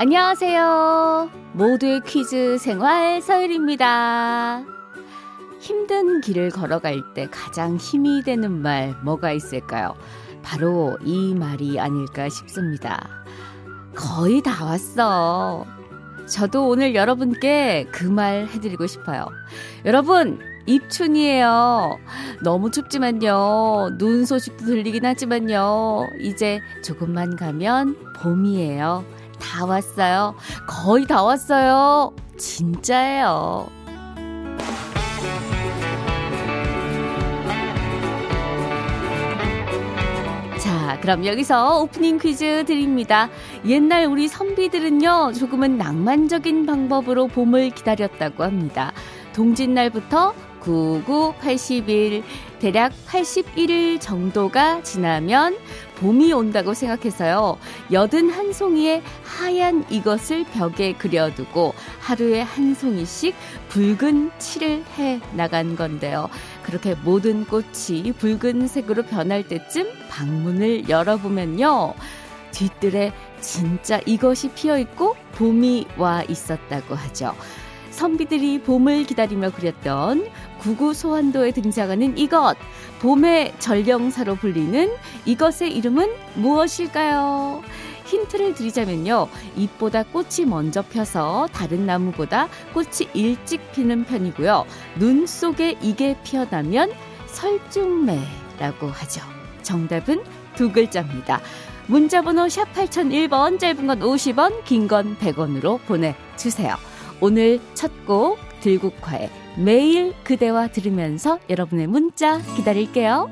안녕하세요. 모두의 퀴즈 생활 서율입니다. 힘든 길을 걸어갈 때 가장 힘이 되는 말 뭐가 있을까요? 바로 이 말이 아닐까 싶습니다. 거의 다 왔어. 저도 오늘 여러분께 그 말 해드리고 싶어요. 여러분, 입춘이에요. 너무 춥지만요. 눈 소식도 들리긴 하지만요. 이제 조금만 가면 봄이에요. 다 왔어요. 거의 다 왔어요. 진짜예요. 자, 그럼 여기서 오프닝 퀴즈 드립니다. 옛날 우리 선비들은요, 조금은 낭만적인 방법으로 봄을 기다렸다고 합니다. 동짓날부터 99, 80일, 대략 81일 정도가 지나면 봄이 온다고 생각해서요. 여든 한 송이의 하얀 이것을 벽에 그려두고 하루에 한 송이씩 붉은 칠을 해 나간 건데요. 그렇게 모든 꽃이 붉은색으로 변할 때쯤 방문을 열어보면요. 뒤뜰에 진짜 이것이 피어 있고 봄이 와 있었다고 하죠. 선비들이 봄을 기다리며 그렸던 구구 소환도에 등장하는 이것, 봄의 전령사로 불리는 이것의 이름은 무엇일까요? 힌트를 드리자면요. 잎보다 꽃이 먼저 펴서 다른 나무보다 꽃이 일찍 피는 편이고요. 눈 속에 이게 피어나면 설중매라고 하죠. 정답은 두 글자입니다. 문자번호 샵 8001번, 짧은 건 50원, 긴 건 100원으로 보내주세요. 오늘 첫 곡 들국화의 매일 그대와 들으면서 여러분의 문자 기다릴게요.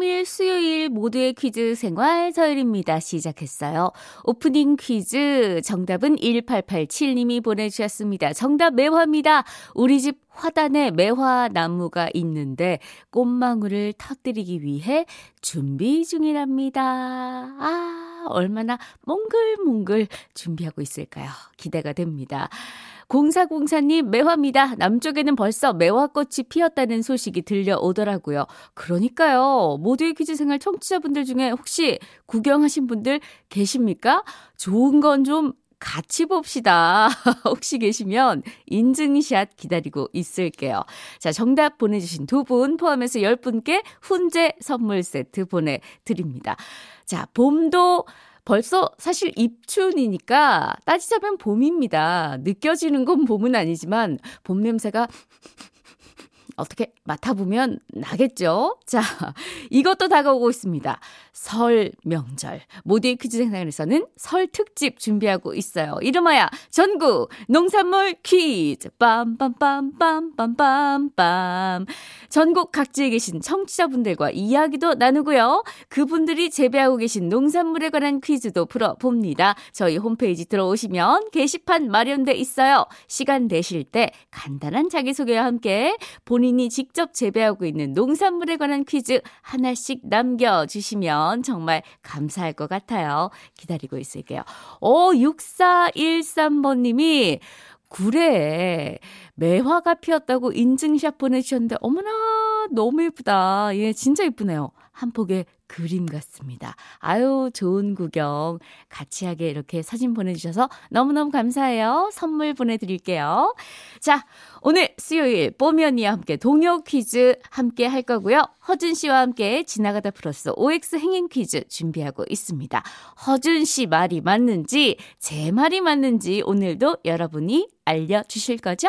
3일 수요일 모두의 퀴즈 생활 서열입니다. 시작했어요. 오프닝 퀴즈 정답은 1887님이 보내주셨습니다. 정답 매화입니다. 우리 집 화단에 매화 나무가 있는데 꽃망울을 터뜨리기 위해 준비 중이랍니다. 아, 얼마나 몽글몽글 준비하고 있을까요? 기대가 됩니다. 공사공사님 매화입니다. 남쪽에는 벌써 매화꽃이 피었다는 소식이 들려오더라고요. 그러니까요. 모두의 퀴즈 생활 청취자분들 중에 혹시 구경하신 분들 계십니까? 좋은 건 좀 같이 봅시다. 혹시 계시면 인증샷 기다리고 있을게요. 자, 정답 보내주신 두 분 포함해서 10분께 훈제 선물 세트 보내드립니다. 자, 봄도 벌써 사실 입춘이니까 따지자면 봄입니다. 느껴지는 건 봄은 아니지만 봄 냄새가 어떻게 맡아보면 나겠죠? 자, 이것도 다가오고 있습니다. 설 명절. 모두의 퀴즈 생활에서는 설 특집 준비하고 있어요. 이름하여 전국 농산물 퀴즈. 빰빰빰빰빰빰빰. 전국 각지에 계신 청취자분들과 이야기도 나누고요. 그분들이 재배하고 계신 농산물에 관한 퀴즈도 풀어봅니다. 저희 홈페이지 들어오시면 게시판 마련돼 있어요. 시간 되실 때 간단한 자기소개와 함께 본인 이 직접 재배하고 있는 농산물에 관한 퀴즈 하나씩 남겨주시면 정말 감사할 것 같아요. 기다리고 있을게요. 오, 6413번님이 구례에 매화가 피었다고 인증샷 보내주셨는데, 어머나, 너무 예쁘다. 예, 진짜 예쁘네요. 한 폭의 그림 같습니다. 아유, 좋은 구경 같이 하게 이렇게 사진 보내주셔서 너무너무 감사해요. 선물 보내드릴게요. 자, 오늘 수요일 뽀미 언니와 함께 동요 퀴즈 함께 할 거고요. 허준 씨와 함께 지나가다 플러스 OX 행행 퀴즈 준비하고 있습니다. 허준 씨 말이 맞는지 제 말이 맞는지 오늘도 여러분이 알려주실 거죠?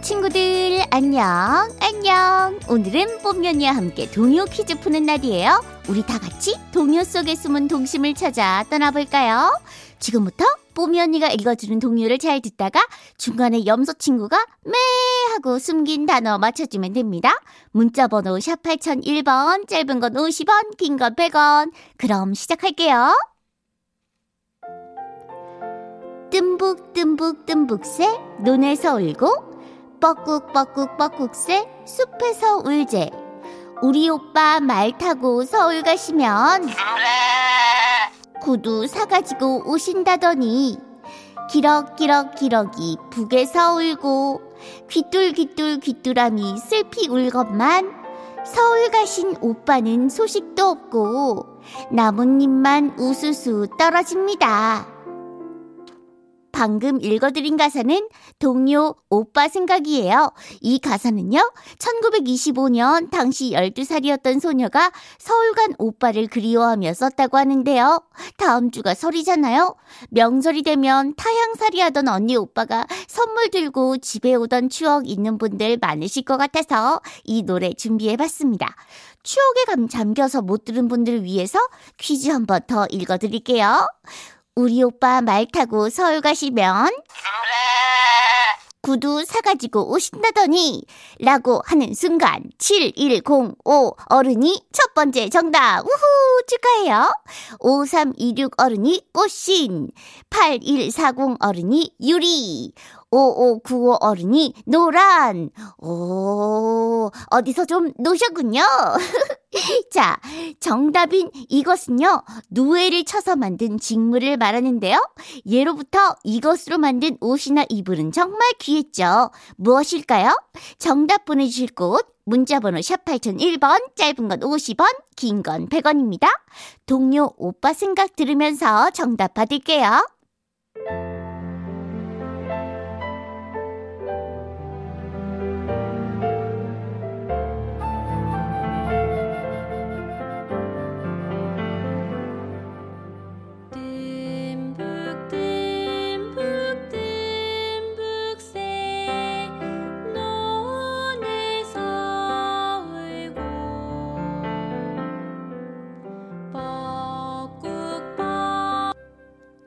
친구들 안녕 안녕. 오늘은 뽀면이와 함께 동요 퀴즈 푸는 날이에요. 우리 다 같이 동요 속에 숨은 동심을 찾아 떠나볼까요? 지금부터 뽀면이가 읽어주는 동요를 잘 듣다가 중간에 염소 친구가 매 하고 숨긴 단어 맞춰주면 됩니다. 문자 번호 샵 8001번 짧은 건 50원 긴 건 100원. 그럼 시작할게요. 뜸북 뜸북 뜸북새 논에서 울고 뻐꾹 뻐꾹 뻐꾹새 숲에서 울재 우리 오빠 말 타고 서울 가시면 구두 사가지고 오신다더니 기럭기럭 기럭이 북에서 울고 귀뚤귀뚤 귀뚜라미 슬피 울건만 서울 가신 오빠는 소식도 없고 나뭇잎만 우수수 떨어집니다. 방금 읽어드린 가사는 동요 오빠 생각이에요. 이 가사는요, 1925년 당시 12살이었던 소녀가 서울 간 오빠를 그리워하며 썼다고 하는데요. 다음 주가 설이잖아요. 명절이 되면 타향살이 하던 언니 오빠가 선물 들고 집에 오던 추억 있는 분들 많으실 것 같아서 이 노래 준비해봤습니다. 추억에 감 잠겨서 못 들은 분들을 위해서 퀴즈 한번 더 읽어드릴게요. 우리 오빠 말 타고 서울 가시면 구두 사가지고 오신다더니 라고 하는 순간 7105 어른이 첫 번째 정답. 우후 축하해요. 5326 어른이 꽃신 8140 어른이 유리 5595 어른이 노란 오 어디서 좀 노셨군요 자, 정답인 이것은요, 누에를 쳐서 만든 직물을 말하는데요. 예로부터 이것으로 만든 옷이나 이불은 정말 귀했죠. 무엇일까요? 정답 보내주실 곳, 문자번호 샵 8001번, 짧은 건 50원, 긴 건 100원입니다. 동료 오빠 생각 들으면서 정답 받을게요.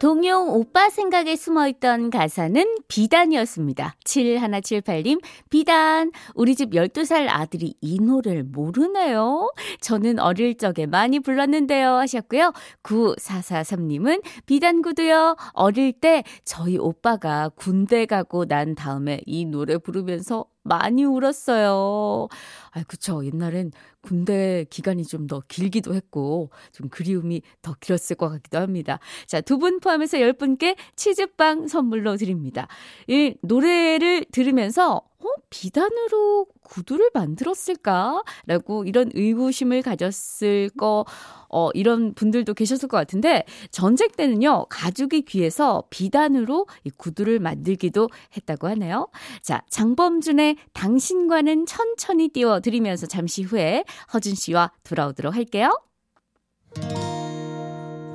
동요 오빠 생각에 숨어있던 가사는 비단이었습니다. 7178님, 비단. 우리 집 12살 아들이 이 노래를 모르네요. 저는 어릴 적에 많이 불렀는데요. 하셨고요. 9443님은 비단구도요. 어릴 때 저희 오빠가 군대 가고 난 다음에 이 노래 부르면서 많이 울었어요. 아, 그쵸. 옛날엔 군대 기간이 좀 더 길기도 했고, 좀 그리움이 더 길었을 것 같기도 합니다. 자, 두 분 포함해서 10분께 치즈빵 선물로 드립니다. 이 노래를 들으면서, 어, 비단으로 구두를 만들었을까? 라고 이런 의구심을 가졌을 거, 어, 이런 분들도 계셨을 것 같은데, 전쟁 때는요, 가죽이 귀해서 비단으로 이 구두를 만들기도 했다고 하네요. 자, 장범준의 당신과는 천천히 띄워드리면서 잠시 후에 허준 씨와 돌아오도록 할게요.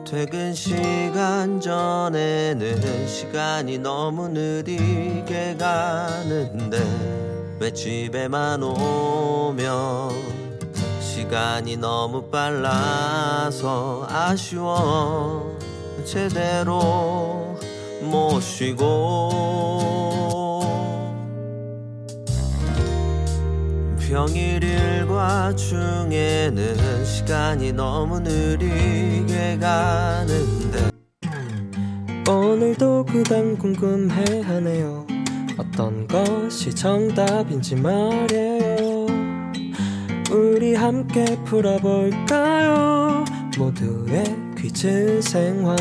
퇴근 시간 전에는 시간이 너무 느리게 가는데 왜 집에만 오면 시간이 너무 빨라서 아쉬워. 제대로 못 쉬고 평일 일과 중에는 시간이 너무 느리게 가는데. 오늘도 그단 궁금해하네요. 어떤 것이 정답인지 말이에요. 우리 함께 풀어볼까요? 모두의 퀴즈 생활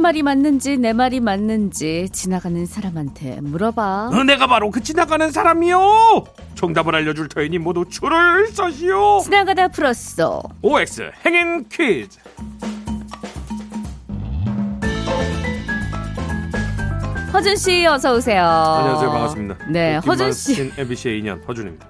당신 말이 맞는지 내 말이 맞는지 지나가는 사람한테 물어봐. 어, 내가 바로 그 지나가는 사람이요. 정답을 알려줄 터이니 모두 줄을 서시오. 지나가다 풀었어. OX 행인 퀴즈. 허준 씨 어서 오세요. 안녕하세요 반갑습니다. 네, 허준 씨. MBC의 인연 허준입니다.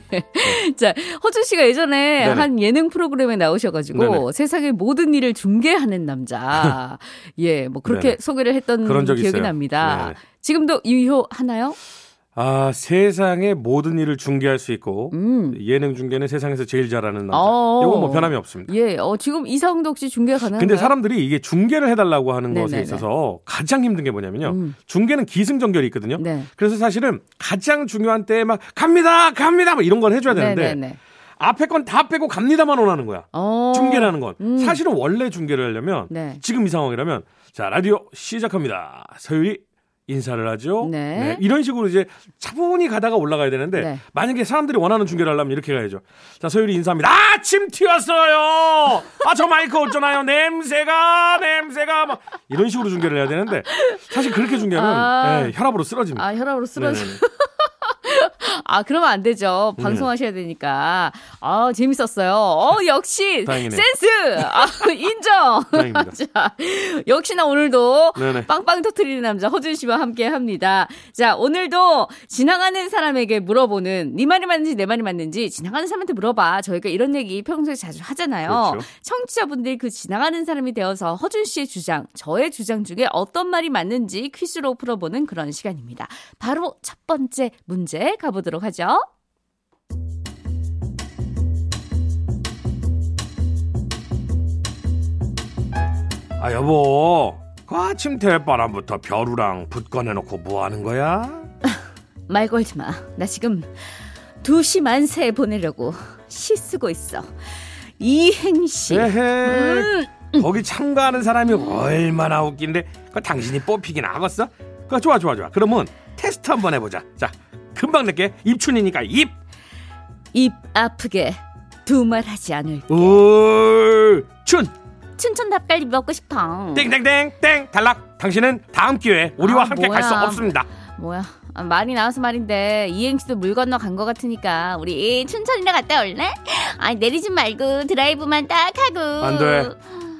자, 허준 씨가 예전에 네네. 한 예능 프로그램에 나오셔가지고 네네. 세상의 모든 일을 중계하는 남자. 예, 뭐 그렇게 네네. 소개를 했던 기억이 있어요. 납니다. 네네. 지금도 유효 하나요? 아 세상의 모든 일을 중계할 수 있고 음. 예능 중계는 세상에서 제일 잘하는 남자. 어. 이건 뭐 변함이 없습니다. 예, 어, 지금 이상도 혹시 중계 가능한가요? 근데 사람들이 이게 중계를 해달라고 하는 것에 네네네. 있어서 가장 힘든 게 뭐냐면요. 음. 중계는 기승전결이 있거든요. 네. 그래서 사실은 가장 중요한 때에 막 갑니다, 갑니다, 막 이런 걸 해줘야 되는데 네네네. 앞에 건 다 빼고 갑니다만 원하는 거야. 어. 중계라는 건 음. 사실은 원래 중계를 하려면 네. 지금 이 상황이라면 자 라디오 시작합니다. 서율이 인사를 하죠. 네. 이런 식으로 이제 차분히 가다가 올라가야 되는데 네. 만약에 사람들이 원하는 중계를 하려면 이렇게 가야죠. 자 서율이 인사합니다. 아 침 튀었어요. 아 저 마이크 어쩌나요? 냄새가 냄새가 막 이런 식으로 중계를 해야 되는데 사실 그렇게 중계는 아. 예, 혈압으로 쓰러집니다. 아, 혈압으로 쓰러져. 아, 그러면 안 되죠. 방송하셔야 되니까. 아, 재밌었어요. 어, 역시 다행이네. 센스. 아, 인정. 다행입니다. 자, 역시나 오늘도 네네. 빵빵 터트리는 남자 허준 씨와 함께 합니다. 자, 오늘도 지나가는 사람에게 물어보는 네 말이 맞는지 내 말이 맞는지 지나가는 사람한테 물어봐. 저희가 이런 얘기 평소에 자주 하잖아요. 그렇죠. 청취자분들이 그 지나가는 사람이 되어서 허준 씨의 주장, 저의 주장 중에 어떤 말이 맞는지 퀴즈로 풀어보는 그런 시간입니다. 바로 첫 번째 문제 가보 도록 하죠. 아 여보 그 아침 대바람부터 벼루랑 붓 꺼내놓고 뭐 하는 거야? 말 걸지 마. 나 지금 2시 만세에 보내려고 시 쓰고 있어. 이행시. 에헤 음. 거기 참가하는 사람이 얼마나 웃긴데 그 당신이 뽑히긴 하겠어? 그 좋아 좋아 좋아 그러면 테스트 한번 해보자 자 금방 낼게 입춘이니까 입 입 아프게 두 말 하지 않을게. 울춘 춘천 닭갈비 먹고 싶어. 땡땡땡 땡 탈락 당신은 다음 기회에 우리와 아, 함께 갈 수. 없습니다 뭐야? 아, 말이 나와서 말인데 이행시도 물 건너 간 것 같으니까 우리 춘천이나 갔다 올래? 아 내리지 말고 드라이브만 딱 하고. 안 돼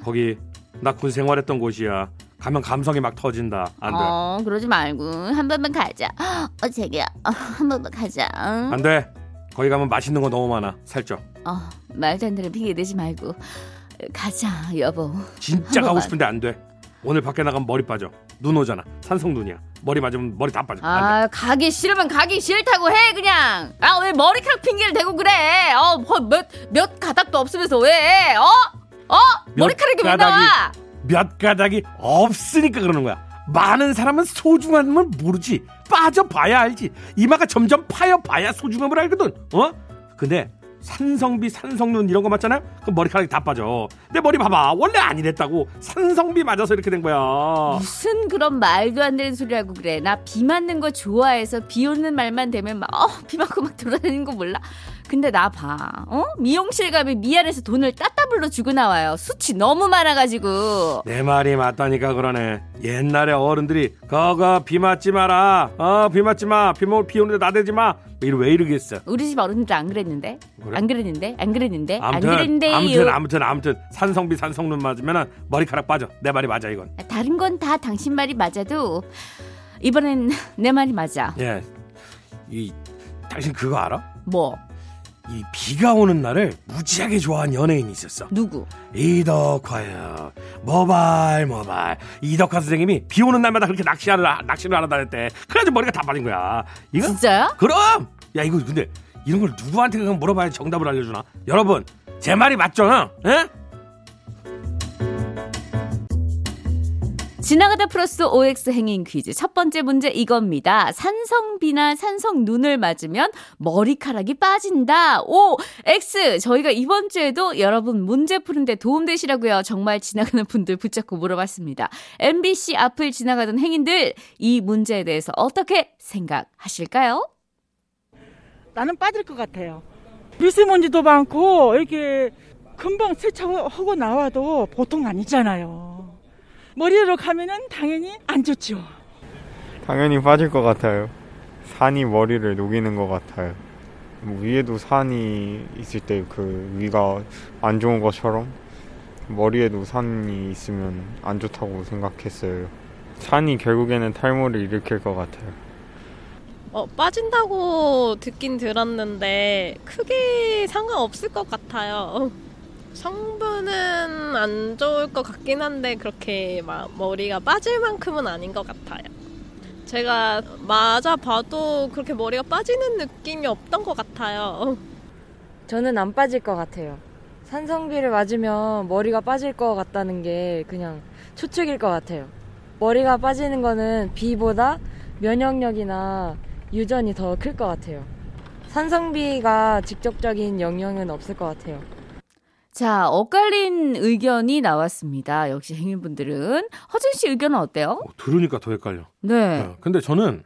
거기 나 군 생활했던 곳이야 가면 감성이 막 터진다 안 돼 어 그러지 말고 한 번만 가자. 어 자기야 어, 한 번만 가자. 응? 안돼 거기 가면 맛있는 거 너무 많아 살쪄 어 말도 안 되는 핑계 대지 말고 가자 여보. 진짜 한 가고. 싶은데 안 돼. 오늘 밖에 나가면 머리 빠져. 눈 오잖아. 산성 눈이야. 머리 맞으면 머리 다 빠져. 안 돼. 아 가기 싫으면 가기 싫다고 해 그냥. 아 왜 머리카락 핑계를 대고 그래? 어 몇몇 가닥도 없으면서 왜? 어? 어? 몇 머리카락이 왜 나와? 몇 가닥이 없으니까 그러는 거야. 많은 사람은 소중함을 모르지. 빠져봐야 알지. 이마가 점점 파여봐야 소중함을 알거든. 어? 근데 산성비, 산성눈 이런 거 맞잖아요? 그럼 머리카락이 다 빠져. 내 머리 봐봐. 원래 아니랬다고. 산성비 맞아서 이렇게 된 거야. 무슨 그런 말도 안 되는 소리 하고 그래. 나 비 맞는 거 좋아해서 비 오는 말만 되면 막, 어, 비 맞고 막 돌아다니는 거 몰라. 근데 나 봐. 어? 미용실 가면 미안해서 돈을 따따블로 주고 나와요. 수치 너무 많아가지고. 내 말이 맞다니까 그러네. 옛날에 어른들이 그거 비 맞지 마라. 어, 비 맞지 마. 비, 모- 비 오는데 나대지 마. 이러 왜 이러겠어. 우리 집 어른들 안 그랬는데? 그래? 안 그랬는데? 안 그랬는데? 안 아무튼 그랬는데요. 아무튼 아무튼 아무튼 산성비 산성눈 맞으면 머리카락 빠져. 내 말이 맞아 이건. 다른 건 다 당신 말이 맞아도 이번엔 내 말이 맞아. 예. 이 당신 그거 알아? 뭐? 이 비가 오는 날을 무지하게 좋아하는 연예인이 있었어. 누구? 이덕화요. 모발 모발. 이덕화 선생님이 비 오는 날마다 그렇게 낚시하러 낚시를 하러 다녔대. 그래가지고 머리가 다 빠진 거야. 이거? 진짜야? 그럼. 야 이거 근데 이런 걸 누구한테 그냥 물어봐야 정답을 알려주나? 여러분 제 말이 맞죠? 어? 예? 지나가다 플러스 OX 행인 퀴즈. 첫 번째 문제 이겁니다. 산성비나 산성눈을 맞으면 머리카락이 빠진다. O, X. 저희가 이번 주에도 여러분 문제 푸는데 도움되시라고요. 정말 지나가는 분들 붙잡고 물어봤습니다. MBC 앞을 지나가던 행인들, 이 문제에 대해서 어떻게 생각하실까요? 나는 빠질 것 같아요. 미세먼지도 많고 이렇게 금방 세차하고 나와도 보통 아니잖아요. 머리로 가면은 당연히 안 좋죠. 당연히 빠질 것 같아요. 산이 머리를 녹이는 것 같아요. 뭐 위에도 산이 있을 때 그 위가 안 좋은 것처럼 머리에도 산이 있으면 안 좋다고 생각했어요. 산이 결국에는 탈모를 일으킬 것 같아요. 어, 빠진다고 듣긴 들었는데 크게 상관없을 것 같아요. 성분은 안 좋을 것 같긴 한데 그렇게 막 머리가 빠질 만큼은 아닌 것 같아요. 제가 맞아 봐도 그렇게 머리가 빠지는 느낌이 없던 것 같아요. 저는 안 빠질 것 같아요. 산성비를 맞으면 머리가 빠질 것 같다는 게 그냥 추측일 것 같아요. 머리가 빠지는 거는 비보다 면역력이나 유전이 더 클 것 같아요. 산성비가 직접적인 영향은 없을 것 같아요. 자, 엇갈린 의견이 나왔습니다. 역시 행인분들은. 허준 씨 의견은 어때요? 어, 들으니까 더 헷갈려. 네. 어, 근데 저는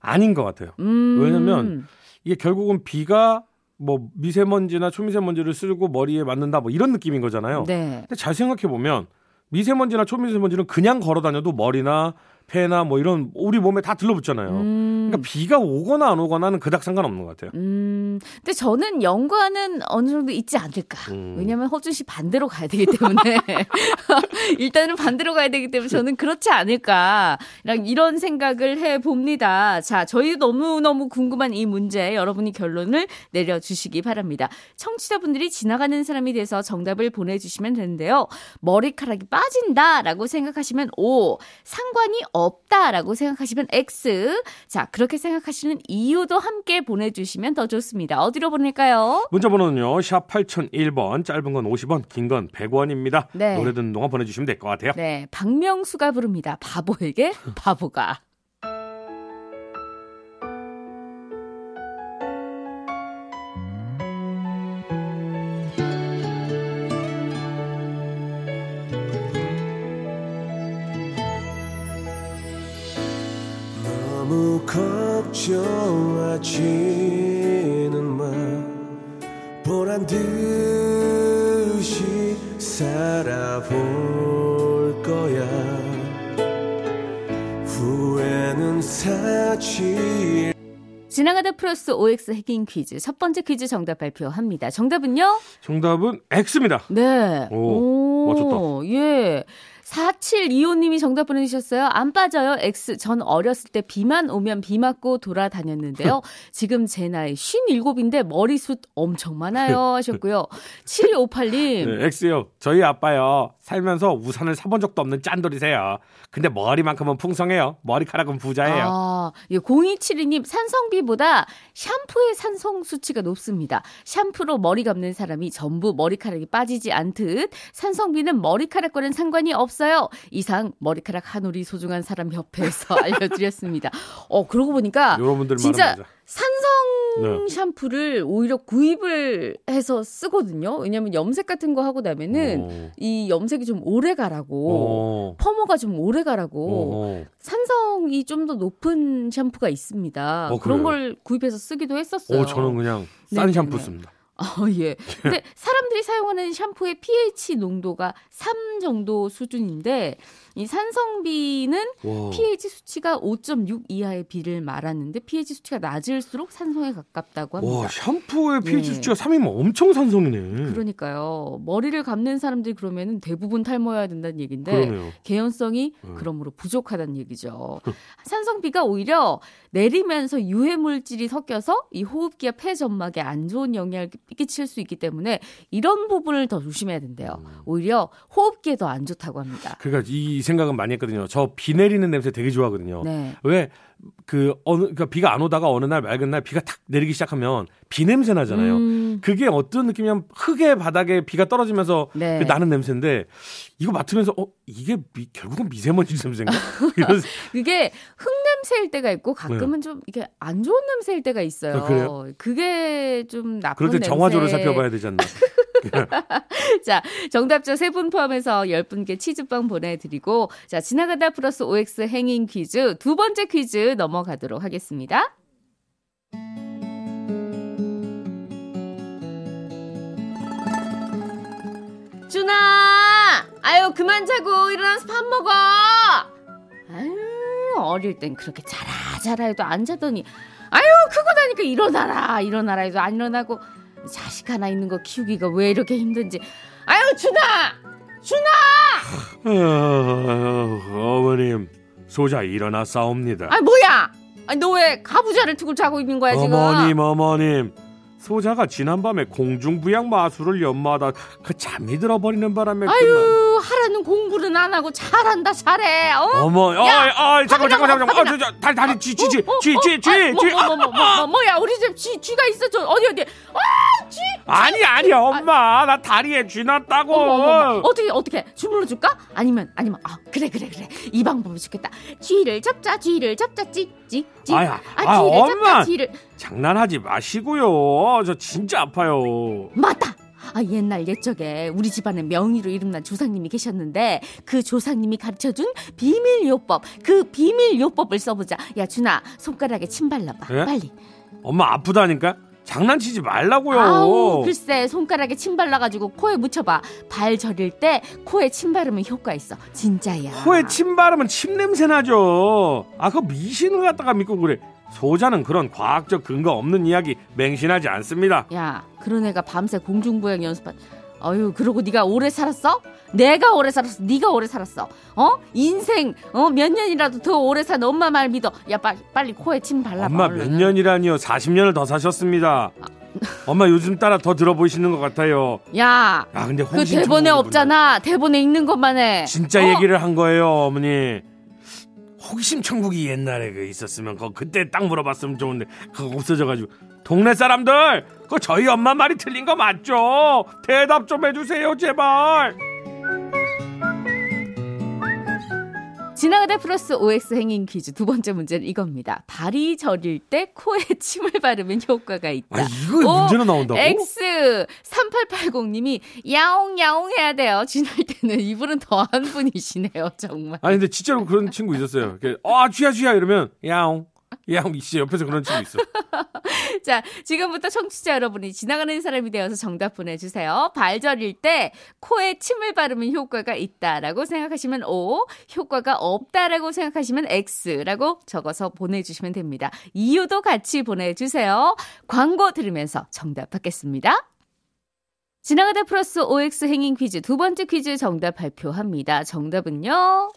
아닌 것 같아요. 음. 왜냐면 이게 결국은 비가 뭐 미세먼지나 초미세먼지를 쓸고 머리에 맞는다 뭐 이런 느낌인 거잖아요. 네. 근데 잘 생각해 보면 미세먼지나 초미세먼지는 그냥 걸어 다녀도 머리나 폐나 뭐 이런 우리 몸에 다 들러붙잖아요. 음. 그러니까 비가 오거나 안 오거나는 그닥 상관없는 것 같아요. 음, 근데 저는 연관은 어느 정도 있지 않을까. 음. 왜냐면 허준 씨 반대로 가야 되기 때문에. 일단은 반대로 가야 되기 때문에 저는 그렇지 않을까. 이런 생각을 해 봅니다. 자, 저희 너무 너무 궁금한 이 문제 여러분이 결론을 내려주시기 바랍니다. 청취자분들이 지나가는 사람이 돼서 정답을 보내주시면 되는데요. 머리카락이 빠진다라고 생각하시면 O, 상관이 없다라고 생각하시면 X. 자, 그렇게 생각하시는 이유도 함께 보내주시면 더 좋습니다. 어디로 보낼까요? 문자 번호는요. 샵 8001번 짧은 건 50원 긴 건 100원입니다. 네. 노래 듣는 동안 보내주시면 될 것 같아요. 네, 박명수가 부릅니다. 바보에게 바보가. 걱정하지는 마 보란 듯이 살아볼 거야 후회는 사치 지나가다 플러스 OX 해킹 퀴즈 첫 번째 퀴즈 정답 발표합니다. 정답은요? 정답은 X입니다. 네. 오, 맞췄다. 예. 4725님이 정답 보내주셨어요. 안 빠져요. X. 전 어렸을 때 비만 오면 비 맞고 돌아다녔는데요. 지금 제 나이 57인데 머리숱 엄청 많아요. 하셨고요. 7258님. 네, X요. 저희 아빠요. 살면서 우산을 사본 적도 없는 짠돌이세요. 근데 머리만큼은 풍성해요. 머리카락은 부자예요. 아, 예, 0272님, 산성비보다 샴푸의 산성 수치가 높습니다. 샴푸로 머리 감는 사람이 전부 머리카락이 빠지지 않듯 산성비는 머리카락과는 상관이 없 어요. 이상 머리카락 한 올이 소중한 사람 협회에서 알려드렸습니다. 어, 그러고 보니까 진짜. 산성 네. 샴푸를 오히려 구입을 해서 쓰거든요. 왜냐면 염색 같은 거 하고 나면은 어. 이 염색이 좀 오래 가라고. 어. 퍼머가 좀 오래 가라고 어. 산성이 좀 더 높은 샴푸가 있습니다. 어, 그런 그래요? 걸 구입해서 쓰기도 했었어요. 어, 저는 그냥 싼 네네네. 샴푸 씁니다. 아, 예. 근데 사람들이 사용하는 샴푸의 pH 농도가 3 정도 수준인데 이 산성비는 와. pH 수치가 5.6 이하의 비를 말하는데 pH 수치가 낮을수록 산성에 가깝다고 합니다. 와, 샴푸의 pH 예. 수치가 3이면 엄청 산성이네. 그러니까요. 머리를 감는 사람들이 그러면은 대부분 탈모여야 된다는 얘기인데 그러네요. 개연성이 음. 그러므로 부족하다는 얘기죠. 산성비가 오히려 내리면서 유해 물질이 섞여서 이 호흡기와 폐 점막에 안 좋은 영향을 끼칠 수 있기 때문에 이런 부분을 더 조심해야 된대요. 음. 오히려 호흡기에 더 안 좋다고 합니다. 그러니까 이 생각은 많이 했거든요. 저 비 내리는 냄새 되게 좋아하거든요. 네. 왜그 어느 그러니까 비가 안 오다가 어느 날 맑은 날 비가 탁 내리기 시작하면 비 냄새 나잖아요. 음, 그게 어떤 느낌이냐면 흙의 바닥에 비가 떨어지면서 네. 그 나는 냄새인데 이거 맡으면서 어 이게 미- 결국은 미세먼지 냄새인가? 이런 그게 흙 냄새일 때가 있고 가끔은 좀 이게 안 좋은 냄새일 때가 있어요. 네. 아, 그래요? 그게 좀 나쁜 그럴 때. 정화조를 살펴봐야 되지 않나? 자, 정답자 세분 포함해서 10분께 치즈빵 보내드리고, 자, 지나가다 플러스 OX 행인 퀴즈 두 번째 퀴즈 넘어가도록 하겠습니다. 준아! 아유, 그만 자고 일어나서 밥 먹어! 아유, 어릴 땐 그렇게 자라, 자라 해도 안 자더니, 아유, 크고 나니까 일어나라, 일어나라 해도 안 일어나고, 자식 하나 있는 거 키우기가 왜 이렇게 힘든지. 아유, 준아! 준아! 어, 어머님 소자 일어나 싸웁니다. 아, 뭐야! 너 왜 가부좌를 두고 자고 있는 거야, 지금? 어머님 어머님 소자가 지난밤에 공중부양 마술을 연마하다 그 잠이 들어버리는 바람에 그만. 아유, 하라는 공부는 안 하고 잘한다, 잘해. 어? 아, 야, 아, 잠깐, 잠깐, 잠깐, 아, 저, 저, 다리, 다리, 쥐, 쥐, 쥐, 어, 쥐, 어, 쥐, 쥐, 아, 쥐. 뭐, 뭐, 뭐, 뭐, 뭐, 뭐야, 우리 집 쥐, 쥐가 있어, 저, 어디, 어디. 아, 쥐! 아니, 아니, 엄마, 나 다리에 쥐 났다고. 어떻게, 어떻게, 주물러 줄까? 아니면, 아니면, 아, 그래, 그래, 그래. 이 방법이 좋겠다. 쥐를 잡자, 쥐를 잡자, 찌, 찌, 찌. 아야, 아, 아, 쥐를 엄마. 잡자, 쥐를. 장난하지 마시고요. 저 진짜 아파요. 맞다! 아, 옛날 옛적에 우리 집안에 명의로 이름난 조상님이 계셨는데 그 조상님이 가르쳐준 비밀 요법 그 비밀 요법을 써보자 야 준아 손가락에 침 발라봐 예? 빨리 엄마 아프다니까? 장난치지 말라고요. 아우 글쎄 손가락에 침 발라가지고 코에 묻혀봐 발 저릴 때 코에 침 바르면 효과 있어 진짜야 코에 침 바르면 침 냄새 나죠. 아, 그 미신을 갖다가 믿고 그래. 소자는 그런 과학적 근거 없는 이야기 맹신하지 않습니다. 야 그런 애가 밤새 공중부양 연습한 어휴 그러고 네가 오래 살았어? 내가 오래 살았어 네가 오래 살았어 어 인생 어 몇 년이라도 더 오래 산 엄마 말 믿어 야 빨리 빨리 코에 침 발라봐 엄마. 몇 년이라니요? 40년을 더 사셨습니다. 엄마 요즘 따라 더 들어보시는 것 같아요. 야, 아 근데 그 대본에 없잖아. 대본에 있는 것만 해. 진짜 어? 얘기를 한 거예요, 어머니. 호기심 천국이 옛날에 그 있었으면 그 그때 딱 물어봤으면 좋은데 그거 없어져가지고 동네 사람들 그 저희 엄마 말이 틀린 거 맞죠? 대답 좀 해주세요 제발. 지나가다 플러스 OX 행인 퀴즈 두 번째 문제는 이겁니다. 발이 저릴 때 코에 침을 바르면 효과가 있다. 아 이거 오, 문제로 나온다고? X 3880님이 야옹 야옹 해야 돼요. 지날 때는 이분은 더한 분이시네요, 정말. 아니 근데 진짜로 그런 친구 있었어요. 아 쥐야 쥐야 이러면 야옹 진짜 옆에서 그런 친구 있어. 자, 지금부터 청취자 여러분이 지나가는 사람이 되어서 정답 보내주세요. 발 저릴 때 코에 침을 바르면 효과가 있다라고 생각하시면 O, 효과가 없다라고 생각하시면 X라고 적어서 보내주시면 됩니다. 이유도 같이 보내주세요. 광고 들으면서 정답 받겠습니다. 지나가다 플러스 OX 행인 퀴즈 두 번째 퀴즈 정답 발표합니다. 정답은요?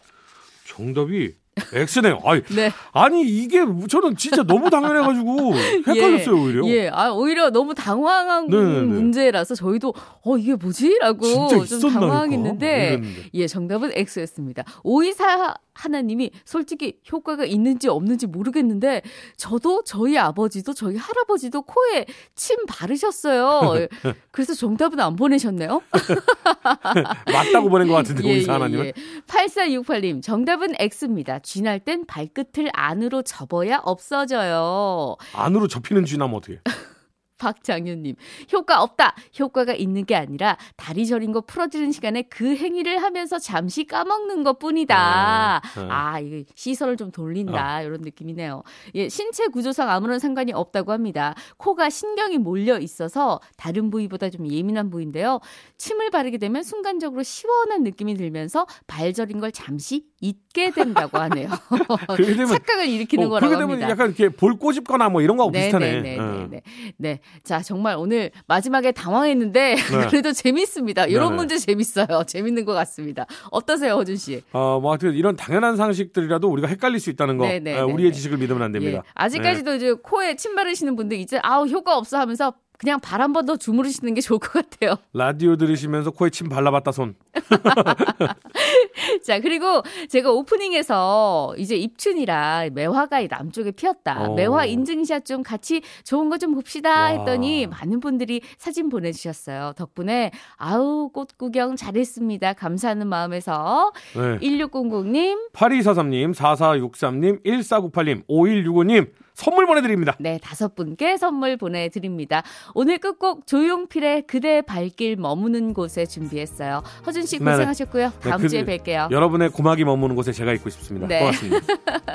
정답이 X네요. 아니, 네. 아니 이게 저는 진짜 너무 당연해가지고 헷갈렸어요 오히려. 예, 아, 오히려 너무 당황한 네네네. 문제라서 저희도 어 이게 뭐지라고 좀? 당황했는데. 예, 정답은 X였습니다. 오이사 하나님이 솔직히 효과가 있는지 없는지 모르겠는데 저도 저희 아버지도 저희 할아버지도 코에 침 바르셨어요. 그래서 정답은 안 보내셨네요. 맞다고 보낸 것 같은데 예, 오이사 예, 하나님은. 예. 8468님, 정답은 X입니다. 쥐날 땐 발끝을 안으로 접어야 없어져요. 안으로 접히는 쥐나면 어떻게? 박장윤님, 효과 없다! 효과가 있는 게 아니라 다리 저린 거 풀어지는 시간에 그 행위를 하면서 잠시 까먹는 것 뿐이다. 네, 네. 아, 이거 시선을 좀 돌린다. 이런 느낌이네요. 예, 신체 구조상 아무런 상관이 없다고 합니다. 코가 신경이 몰려 있어서 다른 부위보다 좀 예민한 부위인데요. 침을 바르게 되면 순간적으로 시원한 느낌이 들면서 발 저린 걸 잠시 잊게 된다고 하네요. 그렇게 되면 착각을 일으키는 어, 거라고 그렇게 되면 합니다. 약간 이렇게 볼 꼬집거나 뭐 이런 거하고 비슷하네. 네, 어. 네, 네, 네. 자, 정말 오늘 마지막에 당황했는데 네. 그래도 재밌습니다. 이런 네, 네. 문제 재밌어요. 재밌는 것 같습니다. 어떠세요, 허준 씨? 어, 뭐 하여튼 이런 당연한 상식들이라도 우리가 헷갈릴 수 있다는 거 네, 네, 어, 네, 우리의 네. 지식을 믿으면 안 됩니다. 예. 아직까지도 이제 코에 침 바르시는 분들 이제 아우 효과 없어 하면서 그냥 발 한 번 더 주무르시는 게 좋을 것 같아요. 네. 라디오 들으시면서 코에 침 발라봤다 손. 자, 그리고 제가 오프닝에서 이제 입춘이라 매화가 이 남쪽에 피었다. 오. 매화 인증샷 좀 같이 좋은 거 좀 봅시다 와. 했더니 많은 분들이 사진 보내주셨어요. 덕분에 아우 꽃 구경 잘했습니다. 감사하는 마음에서 네. 1600님 8243님, 4463님, 1498님, 5165님 선물 보내드립니다. 네, 다섯 분께 선물 보내드립니다. 오늘 끝곡 조용필의 그대 발길 머무는 곳에 준비했어요. 허준 서준 씨 고생하셨고요. 네, 다음 그, 주에 뵐게요. 여러분의 고막이 머무는 곳에 제가 있고 싶습니다. 네. 고맙습니다.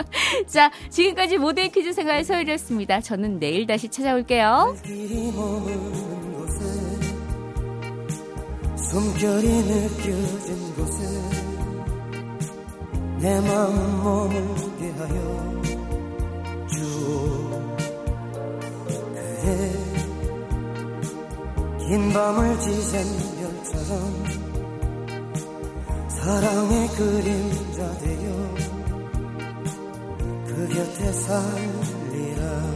자, 지금까지 모델 퀴즈 생활 서울이었습니다. 저는 내일 다시 찾아올게요. 숨결이 느껴진 곳에 내 마음 머물게 하여 주오 그래 긴 밤을 지샌 별처럼 사랑의 그림자 되어 그 곁에 살리라.